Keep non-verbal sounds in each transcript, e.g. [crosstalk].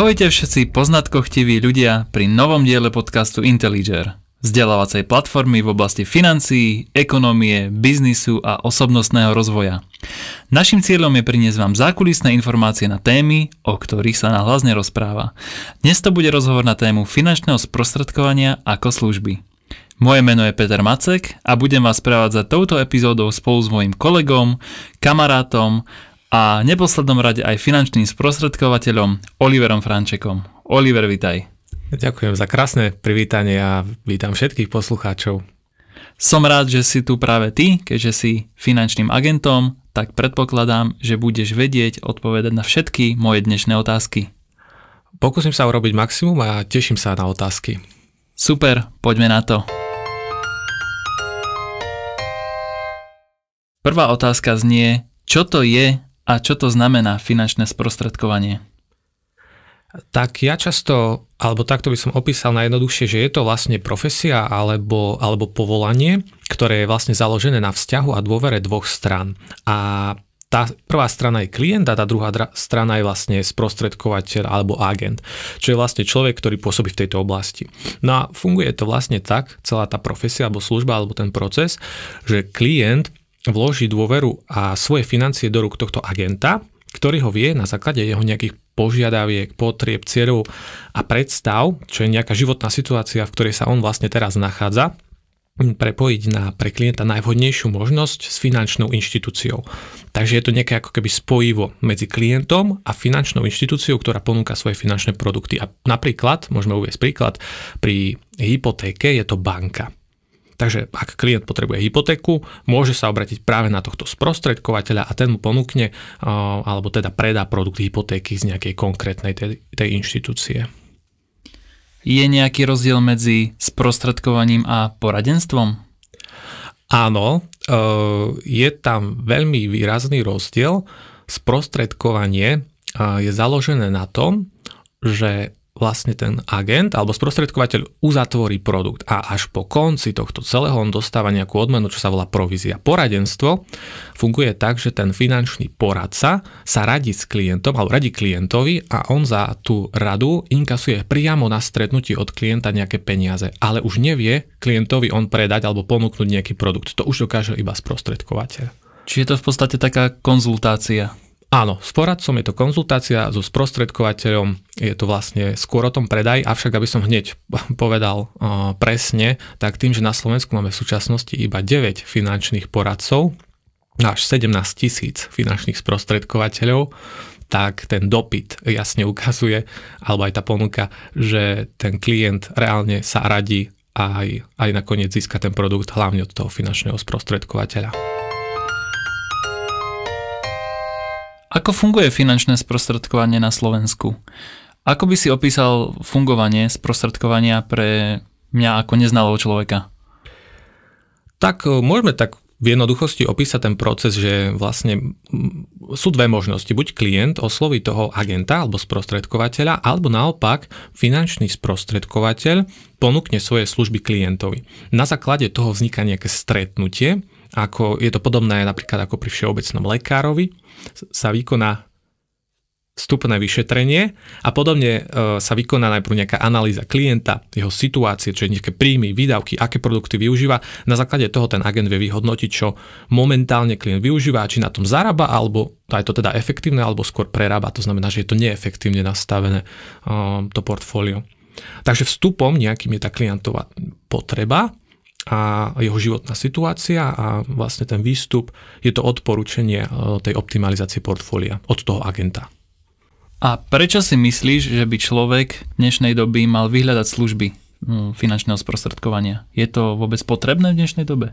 Ahojte všetci poznatkochtiví ľudia pri novom diele podcastu Intelliger, vzdelávacej platformy v oblasti financií, ekonomie, biznisu a osobnostného rozvoja. Našim cieľom je priniesť vám zákulisné informácie na témy, o ktorých sa nahlas rozpráva. Dnes to bude rozhovor na tému finančného sprostredkovania ako služby. Moje meno je Peter Macek a budem vás prevádzať touto epizódou spolu s mojim kolegom, kamarátom a neposlednom rade aj finančným sprostredkovateľom Oliverom Frančekom. Oliver, vitaj. Ďakujem za krásne privítanie a vítam všetkých poslucháčov. Som rád, že si tu práve ty, keďže si finančným agentom, tak predpokladám, že budeš vedieť odpovedať na všetky moje dnešné otázky. Pokúsim sa urobiť maximum a teším sa na otázky. Super, poďme na to. Prvá otázka znie, čo to je a čo to znamená finančné sprostredkovanie? Tak ja často, alebo takto by som opísal najjednoduchšie, že je to vlastne profesia alebo, alebo povolanie, ktoré je vlastne založené na vzťahu a dôvere dvoch stran. A tá prvá strana je klient a tá druhá strana je vlastne sprostredkovateľ alebo agent, čo je vlastne človek, ktorý pôsobí v tejto oblasti. No a funguje to vlastne tak, celá tá profesia alebo služba alebo ten proces, že klient vloží dôveru a svoje financie do rúk tohto agenta, ktorý ho vie na základe jeho nejakých požiadaviek, potrieb, cieľov a predstav, čo je nejaká životná situácia, v ktorej sa on vlastne teraz nachádza, prepojiť na pre klienta najvhodnejšiu možnosť s finančnou inštitúciou. Takže je to nejaké ako keby spojivo medzi klientom a finančnou inštitúciou, ktorá ponúka svoje finančné produkty. A napríklad, môžeme uvieť príklad, pri hypotéke je to banka. Takže ak klient potrebuje hypotéku, môže sa obratiť práve na tohto sprostredkovateľa a ten mu ponúkne alebo teda predá produkt hypotéky z nejakej konkrétnej tej, tej inštitúcie. Je nejaký rozdiel medzi sprostredkovaním a poradenstvom? Áno, e, je tam veľmi výrazný rozdiel. Sprostredkovanie je založené na tom, že vlastne ten agent alebo sprostredkovateľ uzatvorí produkt a až po konci tohto celého on dostáva nejakú odmenu, čo sa volá provízia. Poradenstvo funguje tak, že ten finančný poradca sa radí s klientom alebo radí klientovi a on za tú radu inkasuje priamo na stretnutí od klienta nejaké peniaze, ale už nevie klientovi on predať alebo ponúknuť nejaký produkt. To už dokáže iba sprostredkovateľ. Čiže je to v podstate taká konzultácia. Áno, s poradcom je to konzultácia, so sprostredkovateľom je to vlastne skôr o tom predaj, avšak aby som hneď [laughs] povedal uh, presne, tak tým, že na Slovensku máme v súčasnosti iba 9 finančných poradcov, až 17 tisíc finančných sprostredkovateľov, tak ten dopyt jasne ukazuje, alebo aj tá ponuka, že ten klient reálne sa radí aj, aj nakoniec získa ten produkt hlavne od toho finančného sprostredkovateľa. Ako funguje finančné sprostredkovanie na Slovensku? Ako by si opísal fungovanie sprostredkovania pre mňa ako neznalého človeka? Tak e, môžeme tak v jednoduchosti opísať ten proces, že vlastne sú dve možnosti. Buď klient osloví toho agenta alebo sprostredkovateľa, alebo naopak finančný sprostredkovateľ ponúkne svoje služby klientovi. Na základe toho vzniká nejaké stretnutie, ako je to podobné napríklad ako pri všeobecnom lekárovi, sa vykoná vstupné vyšetrenie a podobne e, sa vykoná najprv nejaká analýza klienta, jeho situácie, čo je nejaké príjmy, výdavky, aké produkty využíva. Na základe toho ten agent vie vyhodnotiť, čo momentálne klient využíva, či na tom zarába, alebo je to teda efektívne, alebo skôr prerába. To znamená, že je to neefektívne nastavené e, to portfólio. Takže vstupom nejakým je tá klientová potreba a jeho životná situácia a vlastne ten výstup je to odporúčanie e, tej optimalizácie portfólia od toho agenta. A prečo si myslíš, že by človek v dnešnej doby mal vyhľadať služby finančného sprostredkovania? Je to vôbec potrebné v dnešnej dobe?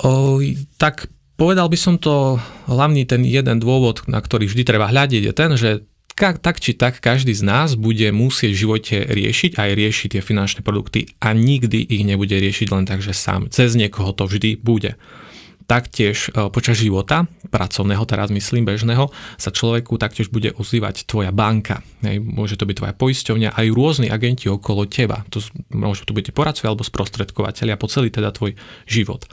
O, tak povedal by som to, hlavný ten jeden dôvod, na ktorý vždy treba hľadiť, je ten, že tak či tak každý z nás bude musieť v živote riešiť aj riešiť tie finančné produkty a nikdy ich nebude riešiť len tak, že sám. Cez niekoho to vždy bude. Taktiež e, počas života, pracovného teraz myslím, bežného, sa človeku taktiež bude ozývať tvoja banka. Hej, môže to byť tvoja poisťovňa, aj rôzni agenti okolo teba. To môžu to byť poradcovia alebo sprostredkovateľia po celý teda tvoj život.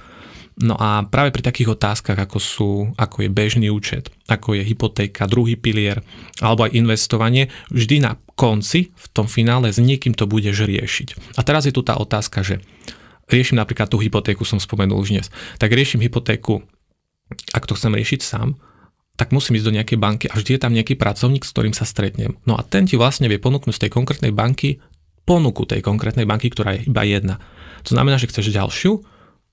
No a práve pri takých otázkach, ako sú, ako je bežný účet, ako je hypotéka, druhý pilier, alebo aj investovanie, vždy na konci, v tom finále s niekým to budeš riešiť. A teraz je tu tá otázka, že riešim napríklad tú hypotéku, som spomenul už dnes, tak riešim hypotéku, ak to chcem riešiť sám, tak musím ísť do nejakej banky a vždy je tam nejaký pracovník, s ktorým sa stretnem. No a ten ti vlastne vie ponúknuť z tej konkrétnej banky ponuku tej konkrétnej banky, ktorá je iba jedna. To znamená, že chceš ďalšiu,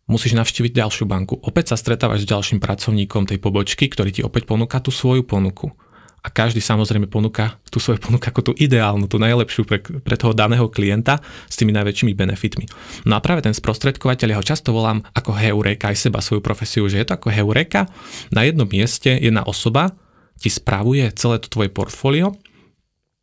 musíš navštíviť ďalšiu banku. Opäť sa stretávaš s ďalším pracovníkom tej pobočky, ktorý ti opäť ponúka tú svoju ponuku a každý samozrejme ponúka tú svoju ponuku ako tú ideálnu, tú najlepšiu pre, pre toho daného klienta s tými najväčšími benefitmi. No a práve ten sprostredkovateľ, ja ho často volám ako heureka aj seba, svoju profesiu, že je to ako heureka, na jednom mieste jedna osoba ti spravuje celé to tvoje portfólio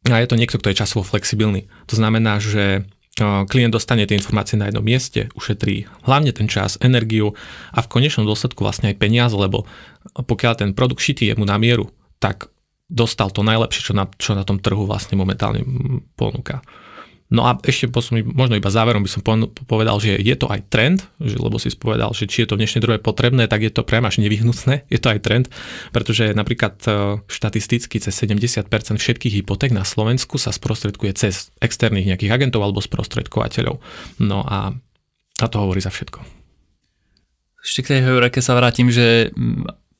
a je to niekto, kto je časovo flexibilný. To znamená, že klient dostane tie informácie na jednom mieste, ušetrí hlavne ten čas, energiu a v konečnom dôsledku vlastne aj peniaze, lebo pokiaľ ten produkt šitý je mu na mieru, tak dostal to najlepšie, čo na, čo na tom trhu vlastne momentálne ponúka. No a ešte posledný, možno iba záverom by som povedal, že je to aj trend, že, lebo si spovedal, že či je to v dnešnej druhé potrebné, tak je to priam až nevyhnutné, [laughs] je to aj trend, pretože napríklad e, štatisticky cez 70% všetkých hypoték na Slovensku sa sprostredkuje cez externých nejakých agentov alebo sprostredkovateľov. No a, a to hovorí za všetko. Ešte k tej heureke sa vrátim, že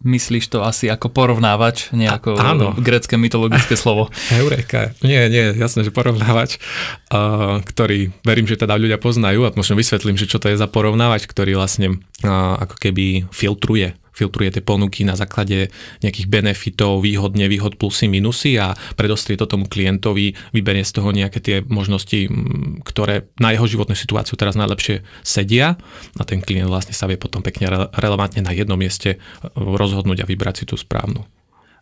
Myslíš to asi ako porovnávač, nie ako áno. grecké mytologické slovo. [laughs] Eureka. Nie, nie, jasné, že porovnávač, uh, ktorý verím, že teda ľudia poznajú a možno vysvetlím, že čo to je za porovnávač, ktorý vlastne uh, ako keby filtruje filtruje tie ponuky na základe nejakých benefitov, výhod, nevýhod, plusy, minusy a predostrie to tomu klientovi, vyberie z toho nejaké tie možnosti, ktoré na jeho životnú situáciu teraz najlepšie sedia a ten klient vlastne sa vie potom pekne relevantne na jednom mieste e, rozhodnúť a vybrať si tú správnu.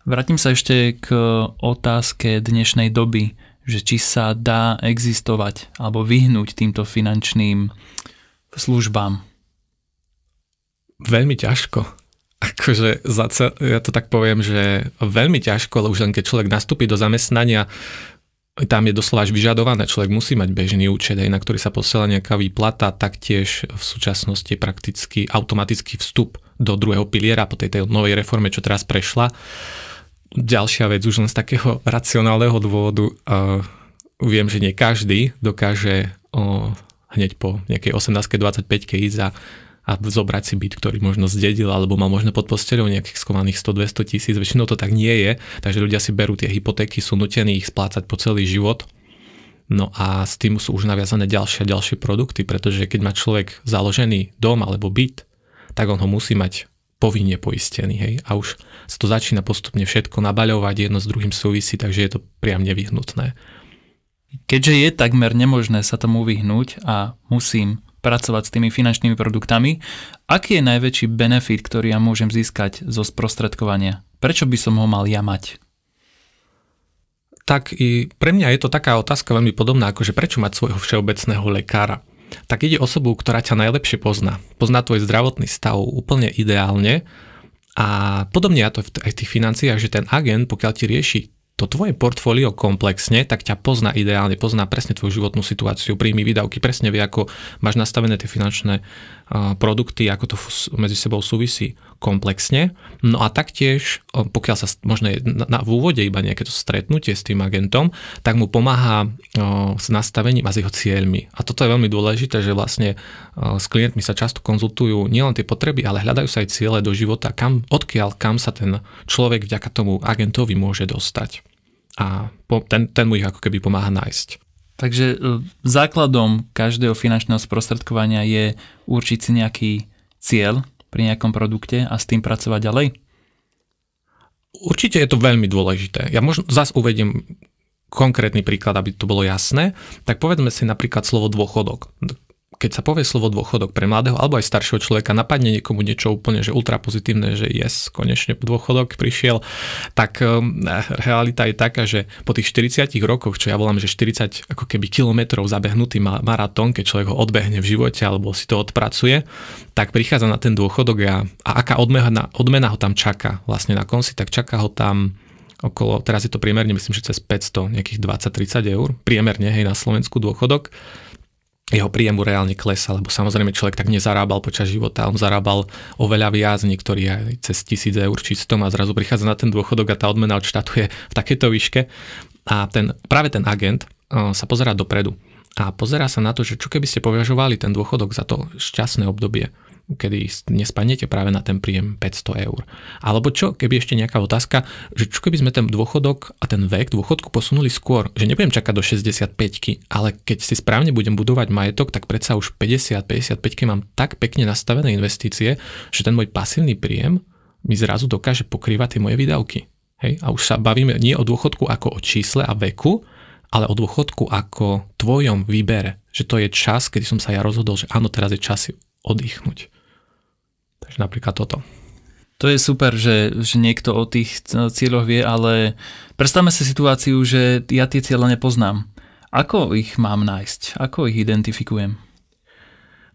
Vrátim sa ešte k otázke dnešnej doby, že či sa dá existovať alebo vyhnúť týmto finančným službám. Veľmi ťažko akože za cel, ja to tak poviem, že veľmi ťažko, ale už len keď človek nastúpi do zamestnania, tam je doslova až vyžadované, človek musí mať bežný účet, aj na ktorý sa posiela nejaká výplata, taktiež v súčasnosti prakticky automatický vstup do druhého piliera po tej, tej novej reforme, čo teraz prešla. Ďalšia vec, už len z takého [laughs] racionálneho dôvodu, uh, viem, že nie každý dokáže uh, hneď po nejakej 18-25 ísť za a zobrať si byt, ktorý možno zdedil alebo mal možno pod posteľou nejakých skovaných 100-200 tisíc. Väčšinou to tak nie je, takže ľudia si berú tie hypotéky, sú nutení ich splácať po celý život. No a s tým sú už naviazané ďalšie a ďalšie produkty, pretože keď má človek založený dom alebo byt, tak on ho musí mať povinne poistený. Hej? A už sa to začína postupne všetko nabaľovať, jedno s druhým súvisí, takže je to priam nevyhnutné. Keďže je takmer nemožné sa tomu vyhnúť a musím pracovať s tými finančnými produktami, aký je najväčší benefit, ktorý ja môžem získať zo sprostredkovania? Prečo by som ho mal ja mať? Tak i pre mňa je to taká otázka veľmi podobná, ako že prečo mať svojho všeobecného lekára. Tak ide osobu, ktorá ťa najlepšie pozná. Pozná tvoj zdravotný stav úplne ideálne a podobne aj v tých financiách, že ten agent, pokiaľ ti rieši to tvoje portfólio komplexne, tak ťa pozná ideálne, pozná presne tvoju životnú situáciu, príjmy, výdavky, presne vie, ako máš nastavené tie finančné produkty, ako to medzi sebou súvisí komplexne. No a taktiež, pokiaľ sa možno je na, na, v úvode iba nejaké to stretnutie s tým agentom, tak mu pomáha o, s nastavením a s jeho cieľmi. A toto je veľmi dôležité, že vlastne o, s klientmi sa často konzultujú nielen tie potreby, ale hľadajú sa aj ciele do života, kam, odkiaľ, kam sa ten človek vďaka tomu agentovi môže dostať a ten, ten mu ich ako keby pomáha nájsť. Takže e, základom každého finančného sprostredkovania je určiť si nejaký cieľ pri nejakom produkte a s tým pracovať ďalej? Určite je to veľmi dôležité. Ja možno zase uvediem konkrétny príklad, aby to bolo jasné. Tak povedzme si napríklad slovo dôchodok keď sa povie slovo dôchodok pre mladého alebo aj staršieho človeka, napadne niekomu niečo úplne že ultra pozitívne, že yes, konečne dôchodok prišiel, tak um, realita je taká, že po tých 40 rokoch, čo ja volám, že 40 ako keby kilometrov zabehnutý maratón, keď človek ho odbehne v živote alebo si to odpracuje, tak prichádza na ten dôchodok a, a aká odmena, odmena ho tam čaká vlastne na konci, tak čaká ho tam okolo, teraz je to priemerne, myslím, že cez 500, nejakých 20-30 eur, priemerne, hej, na Slovensku dôchodok jeho príjem mu reálne klesa, lebo samozrejme človek tak nezarábal počas života, on zarábal oveľa viac, niektorý aj cez tisíc eur čistom a zrazu prichádza na ten dôchodok a tá odmena od štátu je v takejto výške. A ten, práve ten agent sa pozerá dopredu a pozerá sa na to, že čo keby ste považovali ten dôchodok za to šťastné obdobie kedy nespadnete práve na ten príjem 500 eur. Alebo čo, keby ešte nejaká otázka, že čo keby sme ten dôchodok a ten vek dôchodku posunuli skôr, že nebudem čakať do 65 ale keď si správne budem budovať majetok, tak predsa už 50-55 mám tak pekne nastavené investície, že ten môj pasívny príjem mi zrazu dokáže pokrývať tie moje výdavky. Hej? A už sa bavíme nie o dôchodku ako o čísle a veku, ale o dôchodku ako tvojom výbere. Že to je čas, kedy som sa ja rozhodol, že áno, teraz je čas oddychnúť. Takže napríklad toto. To je super, že, že niekto o tých cieľoch vie, ale predstavme si situáciu, že ja tie cieľe nepoznám. Ako ich mám nájsť? Ako ich identifikujem?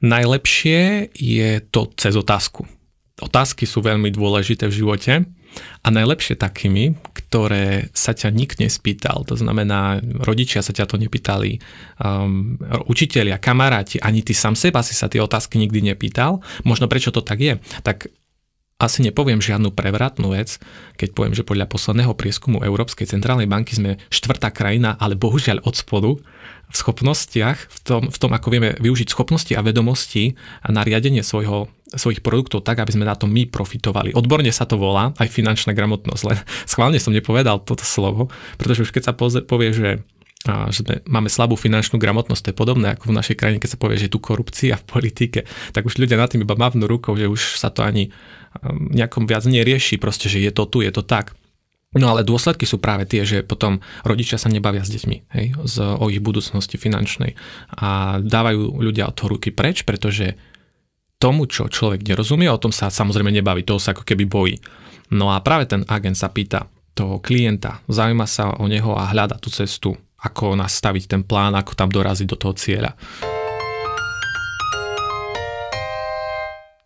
Najlepšie je to cez otázku. Otázky sú veľmi dôležité v živote a najlepšie takými, ktoré sa ťa nik nespýtal. To znamená, rodičia sa ťa to nepýtali, um, učitelia, kamaráti, ani ty sám seba si sa tie otázky nikdy nepýtal. Možno prečo to tak je? Tak asi nepoviem žiadnu prevratnú vec, keď poviem, že podľa posledného prieskumu Európskej centrálnej banky sme štvrtá krajina, ale bohužiaľ od spodu v schopnostiach, v tom, v tom ako vieme využiť schopnosti a vedomosti na riadenie svojho, svojich produktov tak, aby sme na tom my profitovali. Odborne sa to volá aj finančná gramotnosť, len [laughs] schválne som nepovedal toto slovo, pretože už keď sa povie, že že máme slabú finančnú gramotnosť, to je podobné ako v našej krajine, keď sa povie, že je tu korupcia v politike, tak už ľudia na tým iba mávnu rukou, že už sa to ani um, nejakom viac nerieši, proste, že je to tu, je to tak. No ale dôsledky sú práve tie, že potom rodičia sa nebavia s deťmi hej, z, o ich budúcnosti finančnej a dávajú ľudia od toho ruky preč, pretože tomu, čo človek nerozumie, o tom sa samozrejme nebaví, toho sa ako keby bojí. No a práve ten agent sa pýta toho klienta, zaujíma sa o neho a hľada tú cestu, ako nastaviť ten plán, ako tam doraziť do toho cieľa.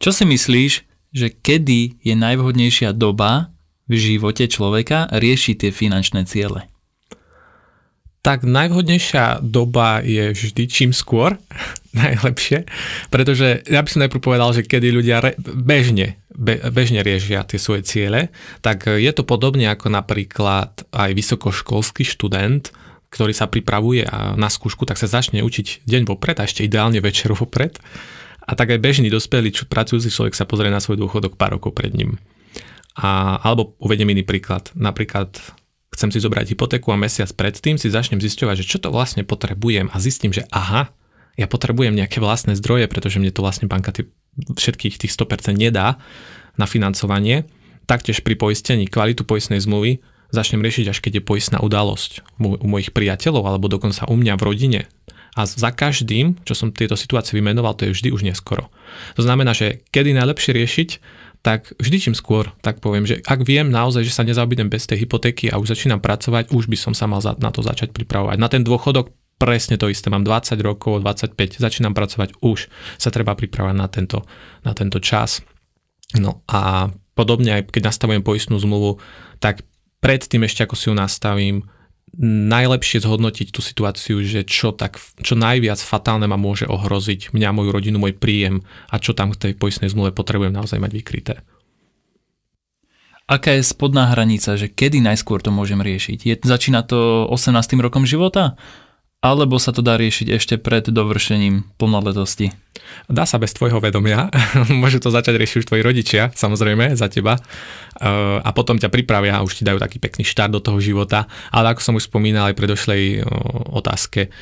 Čo si myslíš, že kedy je najvhodnejšia doba v živote človeka riešiť tie finančné ciele? Tak najvhodnejšia doba je vždy čím skôr, [laughs] najlepšie, pretože ja by som najprv povedal, že kedy ľudia re, bežne, be, bežne riešia tie svoje ciele, tak je to podobne ako napríklad aj vysokoškolský študent, ktorý sa pripravuje na skúšku, tak sa začne učiť deň vopred a ešte ideálne večer vopred. A tak aj bežný dospelý čo, pracujúci človek sa pozrie na svoj dôchodok pár rokov pred ním. A, alebo uvedem iný príklad. Napríklad chcem si zobrať hypotéku a mesiac predtým si začnem zisťovať, že čo to vlastne potrebujem a zistím, že aha, ja potrebujem nejaké vlastné zdroje, pretože mne to vlastne banka tý, všetkých tých 100% nedá na financovanie. Taktiež pri poistení kvalitu poistnej zmluvy začnem riešiť, až keď je poistná udalosť u mojich priateľov alebo dokonca u mňa v rodine. A za každým, čo som tieto situácie vymenoval, to je vždy už neskoro. To znamená, že kedy najlepšie riešiť, tak vždy čím skôr, tak poviem, že ak viem naozaj, že sa nezaobídem bez tej hypotéky a už začínam pracovať, už by som sa mal na to začať pripravovať. Na ten dôchodok presne to isté, mám 20 rokov, 25, začínam pracovať, už sa treba pripravať na tento, na tento čas. No a podobne aj keď nastavujem poistnú zmluvu, tak predtým ešte ako si ju nastavím, najlepšie zhodnotiť tú situáciu, že čo, tak, čo najviac fatálne ma môže ohroziť mňa, moju rodinu, môj príjem a čo tam v tej poistnej zmluve potrebujem naozaj mať vykryté. Aká je spodná hranica, že kedy najskôr to môžem riešiť? Je, začína to 18. rokom života? Alebo sa to dá riešiť ešte pred dovršením plnoletosti? Dá sa bez tvojho vedomia. [laughs] Môžu to začať riešiť už tvoji rodičia, samozrejme, za teba. A potom ťa pripravia a už ti dajú taký pekný štart do toho života. Ale ako som už spomínal aj predošlej otázke,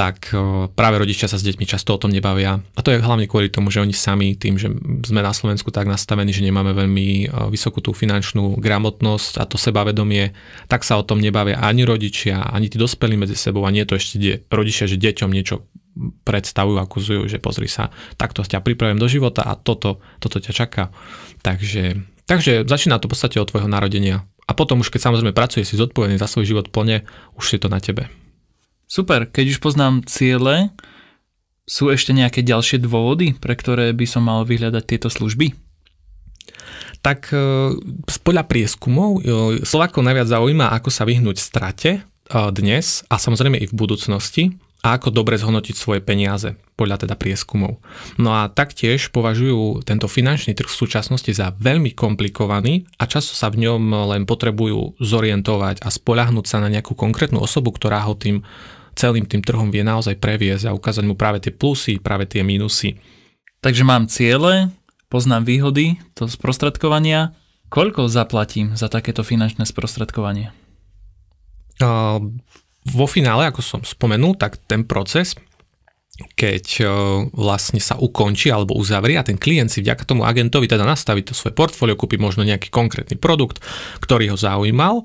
tak práve rodičia sa s deťmi často o tom nebavia. A to je hlavne kvôli tomu, že oni sami, tým, že sme na Slovensku tak nastavení, že nemáme veľmi vysokú tú finančnú gramotnosť a to sebavedomie, tak sa o tom nebavia ani rodičia, ani tí dospelí medzi sebou a nie to ešte die, rodičia, že deťom niečo predstavujú, akuzujú, že pozri sa, takto ťa pripravím do života a toto, toto ťa čaká. Takže, takže začína to v podstate od tvojho narodenia. A potom už keď samozrejme pracuje si zodpovedný za svoj život plne, už je to na tebe. Super, keď už poznám ciele, sú ešte nejaké ďalšie dôvody, pre ktoré by som mal vyhľadať tieto služby? Tak e, podľa prieskumov Slovákov najviac zaujíma, ako sa vyhnúť strate e, dnes a samozrejme i v budúcnosti. a ako dobre zhodnotiť svoje peniaze podľa teda prieskumov. No a taktiež považujú tento finančný trh v súčasnosti za veľmi komplikovaný a často sa v ňom len potrebujú zorientovať a spoľahnúť sa na nejakú konkrétnu osobu, ktorá ho tým celým tým trhom vie naozaj previesť a ukázať mu práve tie plusy, práve tie minusy. Takže mám ciele, poznám výhody to sprostredkovania. Koľko zaplatím za takéto finančné sprostredkovanie? vo finále, ako som spomenul, tak ten proces, keď e, vlastne sa ukončí alebo uzavrie a ten klient si vďaka tomu agentovi teda nastaví to svoje portfólio, kúpi možno nejaký konkrétny produkt, ktorý ho zaujímal, e,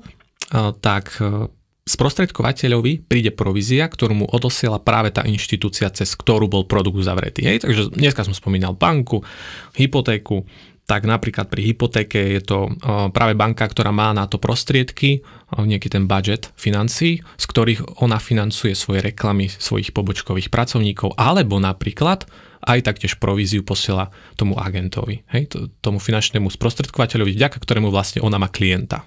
tak e, sprostredkovateľovi príde provízia, ktorú mu odosiela práve tá inštitúcia, cez ktorú bol produkt uzavretý. Hej? Takže dneska som spomínal banku, hypotéku, tak napríklad pri hypotéke je to práve banka, ktorá má na to prostriedky, nejaký ten budget financí, z ktorých ona financuje svoje reklamy svojich pobočkových pracovníkov, alebo napríklad aj taktiež províziu posiela tomu agentovi, hej, tomu finančnému sprostredkovateľovi, vďaka ktorému vlastne ona má klienta.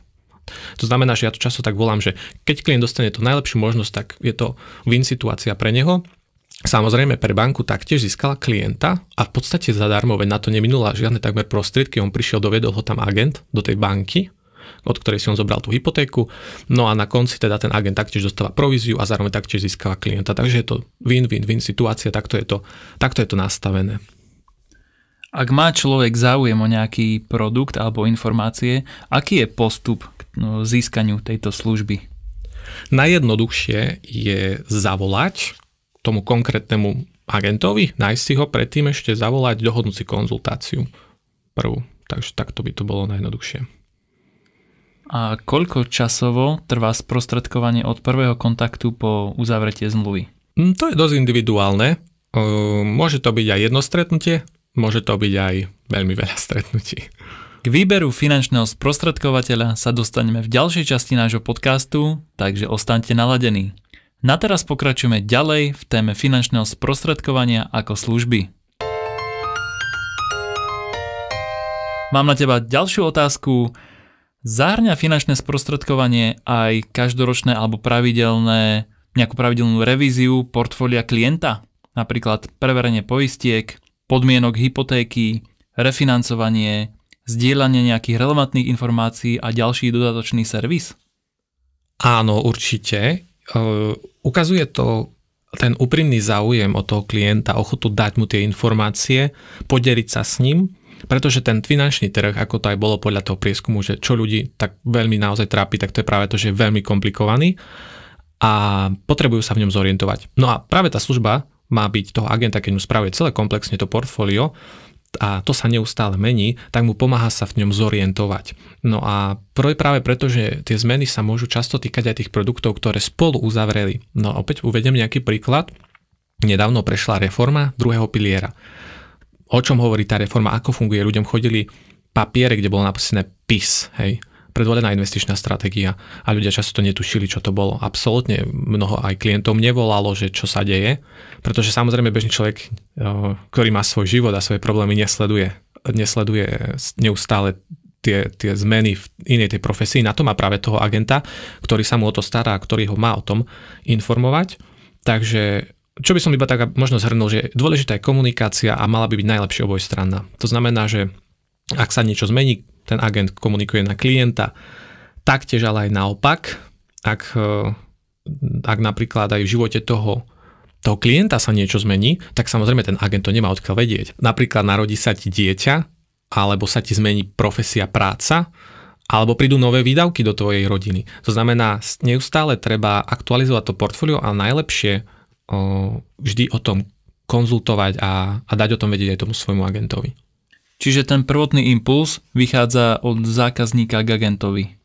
To znamená, že ja to často tak volám, že keď klient dostane tú najlepšiu možnosť, tak je to win situácia pre neho, Samozrejme pre banku taktiež získala klienta a v podstate zadarmo, veď na to neminula žiadne takmer prostriedky, on prišiel, dovedol ho tam agent do tej banky, od ktorej si on zobral tú hypotéku, no a na konci teda ten agent taktiež dostáva províziu a zároveň taktiež získava klienta. Takže je to win-win-win situácia, takto je to, takto je to nastavené. Ak má človek záujem o nejaký produkt alebo informácie, aký je postup získaniu tejto služby? Najjednoduchšie je zavolať tomu konkrétnemu agentovi, nájsť si ho, predtým ešte zavolať, dohodnúť si konzultáciu prvú. Takže takto by to bolo najjednoduchšie. A koľko časovo trvá sprostredkovanie od prvého kontaktu po uzavretie zmluvy? Hm, to je dosť individuálne. Môže to byť aj jedno stretnutie, môže to byť aj veľmi veľa stretnutí. K výberu finančného sprostredkovateľa sa dostaneme v ďalšej časti nášho podcastu, takže ostaňte naladení. Na teraz pokračujeme ďalej v téme finančného sprostredkovania ako služby. Mám na teba ďalšiu otázku. Zahrňa finančné sprostredkovanie aj každoročné alebo pravidelné, nejakú pravidelnú revíziu portfólia klienta? Napríklad preverenie poistiek, podmienok hypotéky, refinancovanie, zdieľanie nejakých relevantných informácií a ďalší dodatočný servis? Áno, určite. Uh, ukazuje to ten úprimný záujem o toho klienta, ochotu dať mu tie informácie, podeliť sa s ním, pretože ten finančný trh, ako to aj bolo podľa toho prieskumu, že čo ľudí tak veľmi naozaj trápi, tak to je práve to, že je veľmi komplikovaný a potrebujú sa v ňom zorientovať. No a práve tá služba má byť toho agenta, keď mu spravuje celé komplexne to portfólio, a to sa neustále mení, tak mu pomáha sa v ňom zorientovať. No a práve preto, že tie zmeny sa môžu často týkať aj tých produktov, ktoré spolu uzavreli. No opäť uvedem nejaký príklad. Nedávno prešla reforma druhého piliera. O čom hovorí tá reforma, ako funguje? Ľuďom chodili papiere, kde bolo napísané PIS, hej, predvolená investičná stratégia a ľudia často netušili, čo to bolo. Absolútne mnoho aj klientov nevolalo, že čo sa deje, pretože samozrejme bežný človek, eh, ktorý má svoj život a svoje problémy, nesleduje, nesleduje neustále tie, tie zmeny v inej tej profesii. Na to má práve toho agenta, ktorý sa mu o to stará, ktorý ho má o tom informovať. Takže čo by som iba tak možno zhrnul, že dôležitá je komunikácia a mala by byť najlepšie obojstranná. To znamená, že ak sa niečo zmení, ten agent komunikuje na klienta. Taktiež ale aj naopak, ak, e, ak napríklad aj v živote toho, toho klienta sa niečo zmení, tak samozrejme ten agent to nemá odkiaľ vedieť. Napríklad narodí sa ti dieťa, alebo sa ti zmení profesia práca, alebo prídu nové výdavky do tvojej rodiny. To znamená, neustále treba aktualizovať to portfólio a najlepšie o, vždy o tom konzultovať a, a dať o tom vedieť aj tomu svojmu agentovi. Čiže ten prvotný impuls vychádza od zákazníka k agentovi.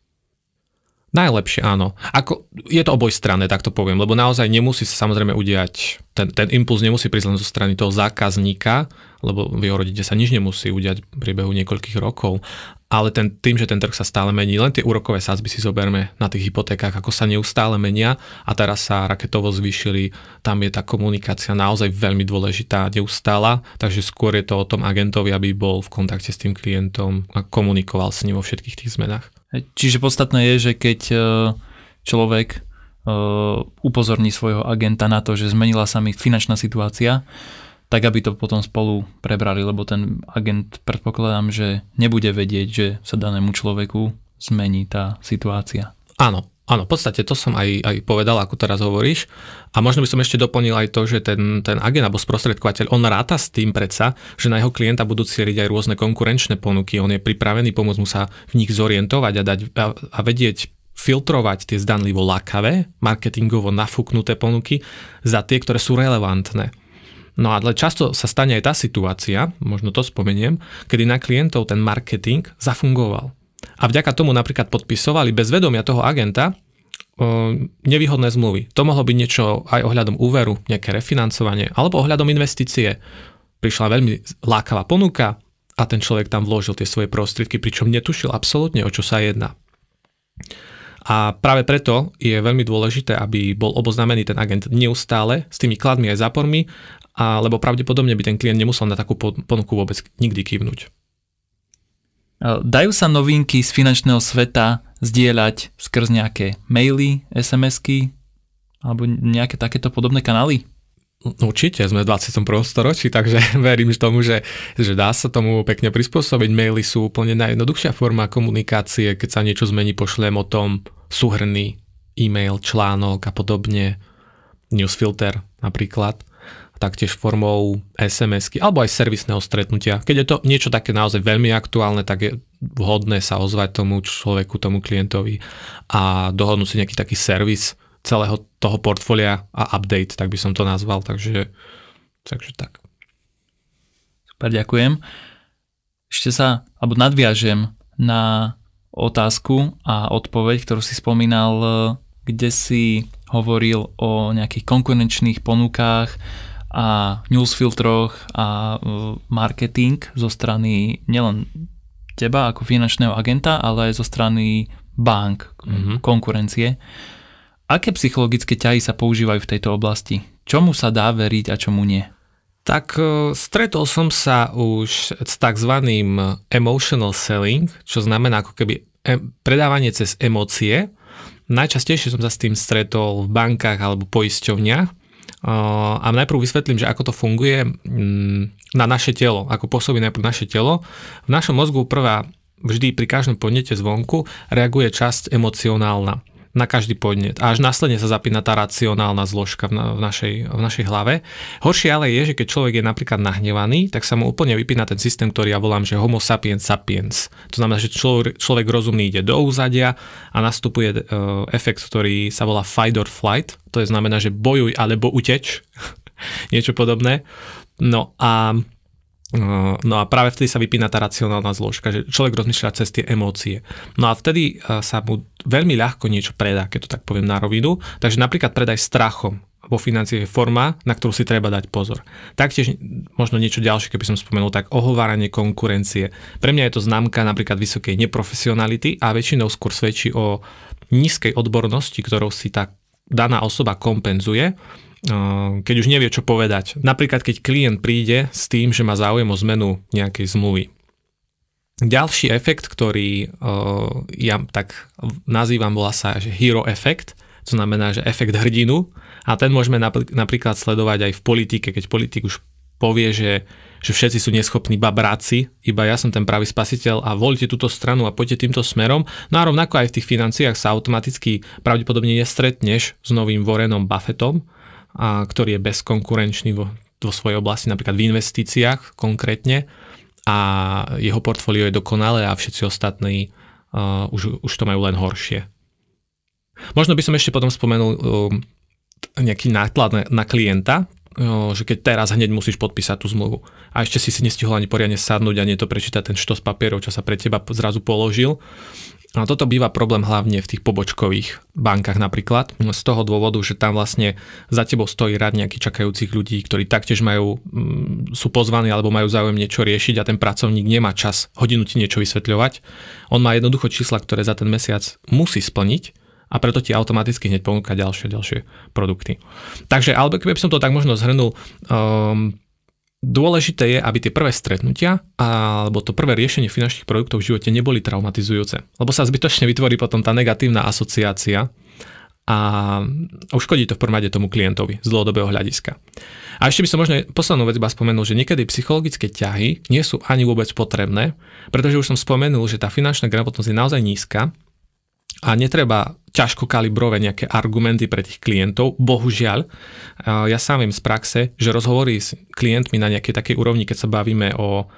Najlepšie, áno. Ako, je to obojstranné, tak to poviem, lebo naozaj nemusí sa samozrejme udiať, ten, ten impuls nemusí prísť len zo strany toho zákazníka, lebo v jeho rodine sa nič nemusí udiať v priebehu niekoľkých rokov, ale ten, tým, že ten trh sa stále mení, len tie úrokové sázby si zoberme na tých hypotékach, ako sa neustále menia a teraz sa raketovo zvýšili, tam je tá komunikácia naozaj veľmi dôležitá, neustála, takže skôr je to o tom agentovi, aby bol v kontakte s tým klientom a komunikoval s ním vo všetkých tých zmenách. Čiže podstatné je, že keď e, človek upozorní svojho agenta na to, že zmenila sa mi finančná situácia, tak aby to potom spolu prebrali, lebo ten agent predpokladám, že nebude vedieť, že sa danému človeku zmení tá situácia. Áno, Áno, v podstate to som aj, aj povedal, ako teraz hovoríš. A možno by som ešte doplnil aj to, že ten, ten agent alebo sprostredkovateľ, on ráta s tým predsa, že na jeho klienta budú cieliť aj rôzne konkurenčné ponuky. On je pripravený pomôcť mu sa v nich zorientovať a, dať, a, a vedieť filtrovať tie zdanlivo lakavé, marketingovo nafúknuté ponuky za tie, ktoré sú relevantné. No ale často sa stane aj tá situácia, možno to spomeniem, kedy na klientov ten marketing zafungoval a vďaka tomu napríklad podpisovali bez vedomia toho agenta nevýhodné zmluvy. To mohlo byť niečo aj ohľadom úveru, nejaké refinancovanie, alebo ohľadom investície. Prišla veľmi lákavá ponuka a ten človek tam vložil tie svoje prostriedky, pričom netušil absolútne, o čo sa jedná. A práve preto je veľmi dôležité, aby bol oboznámený ten agent neustále s tými kladmi aj zápormi, a, lebo pravdepodobne by ten klient nemusel na takú ponuku vôbec nikdy kývnuť. Dajú sa novinky z finančného sveta zdieľať skrz nejaké maily, SMS-ky alebo nejaké takéto podobné kanály? Určite, sme v 21. storočí, takže [laughs] verím tomu, že, že dá sa tomu pekne prispôsobiť. Maily sú úplne najjednoduchšia forma komunikácie, keď sa niečo zmení, pošlem o tom súhrný e-mail, článok a podobne, newsfilter napríklad taktiež formou SMS-ky alebo aj servisného stretnutia. Keď je to niečo také naozaj veľmi aktuálne, tak je vhodné sa ozvať tomu človeku, tomu klientovi a dohodnúť si nejaký taký servis celého toho portfólia a update, tak by som to nazval. Takže, takže tak. Super, ďakujem. Ešte sa, alebo nadviažem na otázku a odpoveď, ktorú si spomínal, kde si hovoril o nejakých konkurenčných ponukách, a newsfiltroch a marketing zo strany nielen teba ako finančného agenta, ale aj zo strany bank, mm-hmm. konkurencie. Aké psychologické ťahy sa používajú v tejto oblasti? Čomu sa dá veriť a čomu nie? Tak e, stretol som sa už s tzv. emotional selling, čo znamená ako keby predávanie cez emócie. Najčastejšie som sa s tým stretol v bankách alebo poisťovniach a najprv vysvetlím, že ako to funguje mm, na naše telo, ako pôsobí najprv naše telo. V našom mozgu prvá vždy pri každom podnete zvonku reaguje časť emocionálna na každý podnet. A až následne sa zapína tá racionálna zložka v, na, v, našej, v našej hlave. Horšie ale je, že keď človek je napríklad nahnevaný, tak sa mu úplne vypína ten systém, ktorý ja volám, že homo sapiens sapiens. To znamená, že človek, človek rozumný ide do úzadia a nastupuje e, efekt, ktorý sa volá fight or flight. To je znamená, že bojuj alebo uteč. [laughs] Niečo podobné. No a No a práve vtedy sa vypína tá racionálna zložka, že človek rozmýšľa cez tie emócie. No a vtedy sa mu veľmi ľahko niečo predá, keď to tak poviem na rovinu. Takže napríklad predaj strachom vo financii je forma, na ktorú si treba dať pozor. Taktiež možno niečo ďalšie, keby som spomenul, tak ohováranie konkurencie. Pre mňa je to známka napríklad vysokej neprofesionality a väčšinou skôr svedčí o nízkej odbornosti, ktorou si tá daná osoba kompenzuje keď už nevie, čo povedať. Napríklad, keď klient príde s tým, že má záujem o zmenu nejakej zmluvy. Ďalší efekt, ktorý ja tak nazývam, volá sa, že hero efekt, to znamená, že efekt hrdinu a ten môžeme napríklad sledovať aj v politike, keď politik už povie, že, že všetci sú neschopní babráci, iba ja som ten pravý spasiteľ a voľte túto stranu a poďte týmto smerom. No a rovnako aj v tých financiách sa automaticky pravdepodobne nestretneš s novým Warrenom Buffettom, a ktorý je bezkonkurenčný vo, vo svojej oblasti, napríklad v investíciách konkrétne a jeho portfólio je dokonalé a všetci ostatní uh, už, už to majú len horšie. Možno by som ešte potom spomenul uh, nejaký náklad na, na klienta, uh, že keď teraz hneď musíš podpísať tú zmluvu a ešte si si nestihol ani poriadne sadnúť a nie to prečítať ten štos papierov, čo sa pre teba zrazu položil, a toto býva problém hlavne v tých pobočkových bankách napríklad, z toho dôvodu, že tam vlastne za tebou stojí rad nejakých čakajúcich ľudí, ktorí taktiež majú, mm, sú pozvaní alebo majú záujem niečo riešiť a ten pracovník nemá čas hodinu ti niečo vysvetľovať. On má jednoducho čísla, ktoré za ten mesiac musí splniť a preto ti automaticky hneď ponúka ďalšie, ďalšie produkty. Takže, alebo keby som to tak možno zhrnul, um, Dôležité je, aby tie prvé stretnutia alebo to prvé riešenie finančných produktov v živote neboli traumatizujúce, lebo sa zbytočne vytvorí potom tá negatívna asociácia a uškodí to v prvom rade tomu klientovi z dlhodobého hľadiska. A ešte by som možno poslednú vec iba spomenul, že niekedy psychologické ťahy nie sú ani vôbec potrebné, pretože už som spomenul, že tá finančná gramotnosť je naozaj nízka a netreba ťažko kalibrovať nejaké argumenty pre tých klientov. Bohužiaľ, ja sám viem z praxe, že rozhovory s klientmi na nejakej takej úrovni, keď sa bavíme o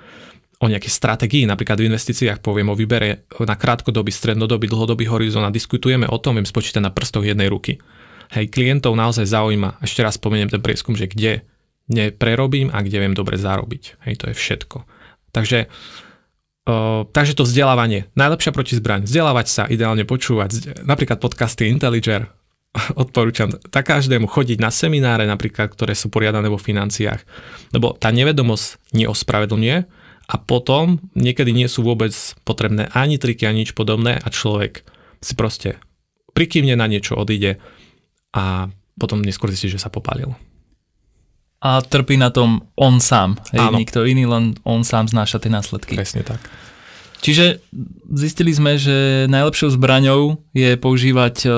o nejakej stratégii, napríklad v investíciách poviem o výbere na krátkodobý, strednodobý, dlhodobý horizont a diskutujeme o tom, viem spočítať na prstoch jednej ruky. Hej, klientov naozaj zaujíma, ešte raz spomeniem ten prieskum, že kde neprerobím a kde viem dobre zarobiť. Hej, to je všetko. Takže, uh, takže to vzdelávanie, najlepšia protizbraň, vzdelávať sa, ideálne počúvať, napríklad podcasty Intelliger, [laughs] odporúčam tak každému chodiť na semináre napríklad, ktoré sú poriadané vo financiách, lebo tá nevedomosť neospravedlňuje, a potom niekedy nie sú vôbec potrebné ani triky, ani nič podobné a človek si proste prikývne na niečo, odíde a potom neskôr zistí, že sa popálil. A trpí na tom on sám. Hej, nikto iný, len on sám znáša tie následky. Presne tak. Čiže zistili sme, že najlepšou zbraňou je používať e,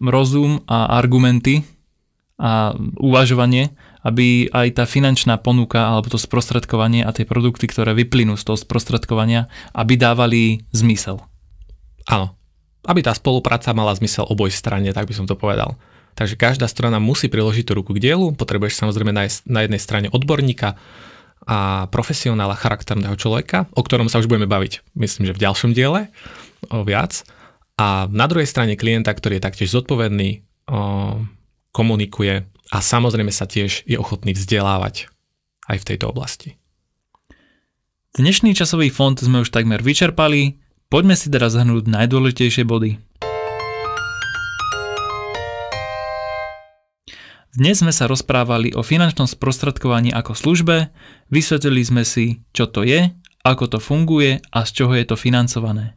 rozum a argumenty a uvažovanie aby aj tá finančná ponuka alebo to sprostredkovanie a tie produkty, ktoré vyplynú z toho sprostredkovania, aby dávali zmysel. Áno. Aby tá spolupráca mala zmysel oboj strane, tak by som to povedal. Takže každá strana musí priložiť tú ruku k dielu, potrebuješ samozrejme na jednej strane odborníka a profesionála charakterného človeka, o ktorom sa už budeme baviť, myslím, že v ďalšom diele o viac. A na druhej strane klienta, ktorý je taktiež zodpovedný, o, komunikuje, a samozrejme sa tiež je ochotný vzdelávať aj v tejto oblasti. Dnešný časový fond sme už takmer vyčerpali, poďme si teraz zhrnúť najdôležitejšie body. Dnes sme sa rozprávali o finančnom sprostredkovaní ako službe, vysvetlili sme si, čo to je, ako to funguje a z čoho je to financované.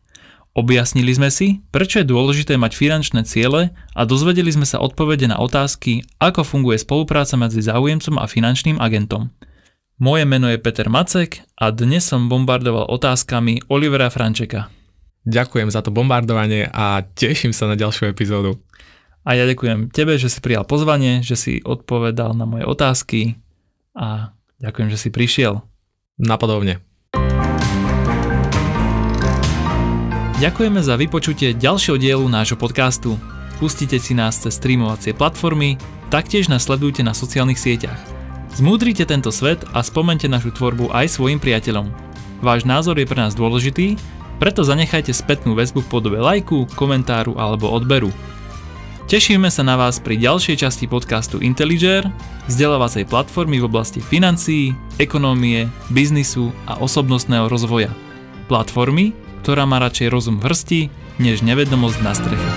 Objasnili sme si, prečo je dôležité mať finančné ciele a dozvedeli sme sa odpovede na otázky, ako funguje spolupráca medzi záujemcom a finančným agentom. Moje meno je Peter Macek a dnes som bombardoval otázkami Olivera Frančeka. Ďakujem za to bombardovanie a teším sa na ďalšiu epizódu. A ja ďakujem tebe, že si prijal pozvanie, že si odpovedal na moje otázky a ďakujem, že si prišiel. Napodobne. Ďakujeme za vypočutie ďalšieho dielu nášho podcastu. Pustite si nás cez streamovacie platformy, taktiež nás sledujte na sociálnych sieťach. Zmúdrite tento svet a spomente našu tvorbu aj svojim priateľom. Váš názor je pre nás dôležitý, preto zanechajte spätnú väzbu v podobe lajku, komentáru alebo odberu. Tešíme sa na vás pri ďalšej časti podcastu Intelliger, vzdelávacej platformy v oblasti financií, ekonómie, biznisu a osobnostného rozvoja. Platformy, ktorá má radšej rozum v hrsti, než nevedomosť na streche.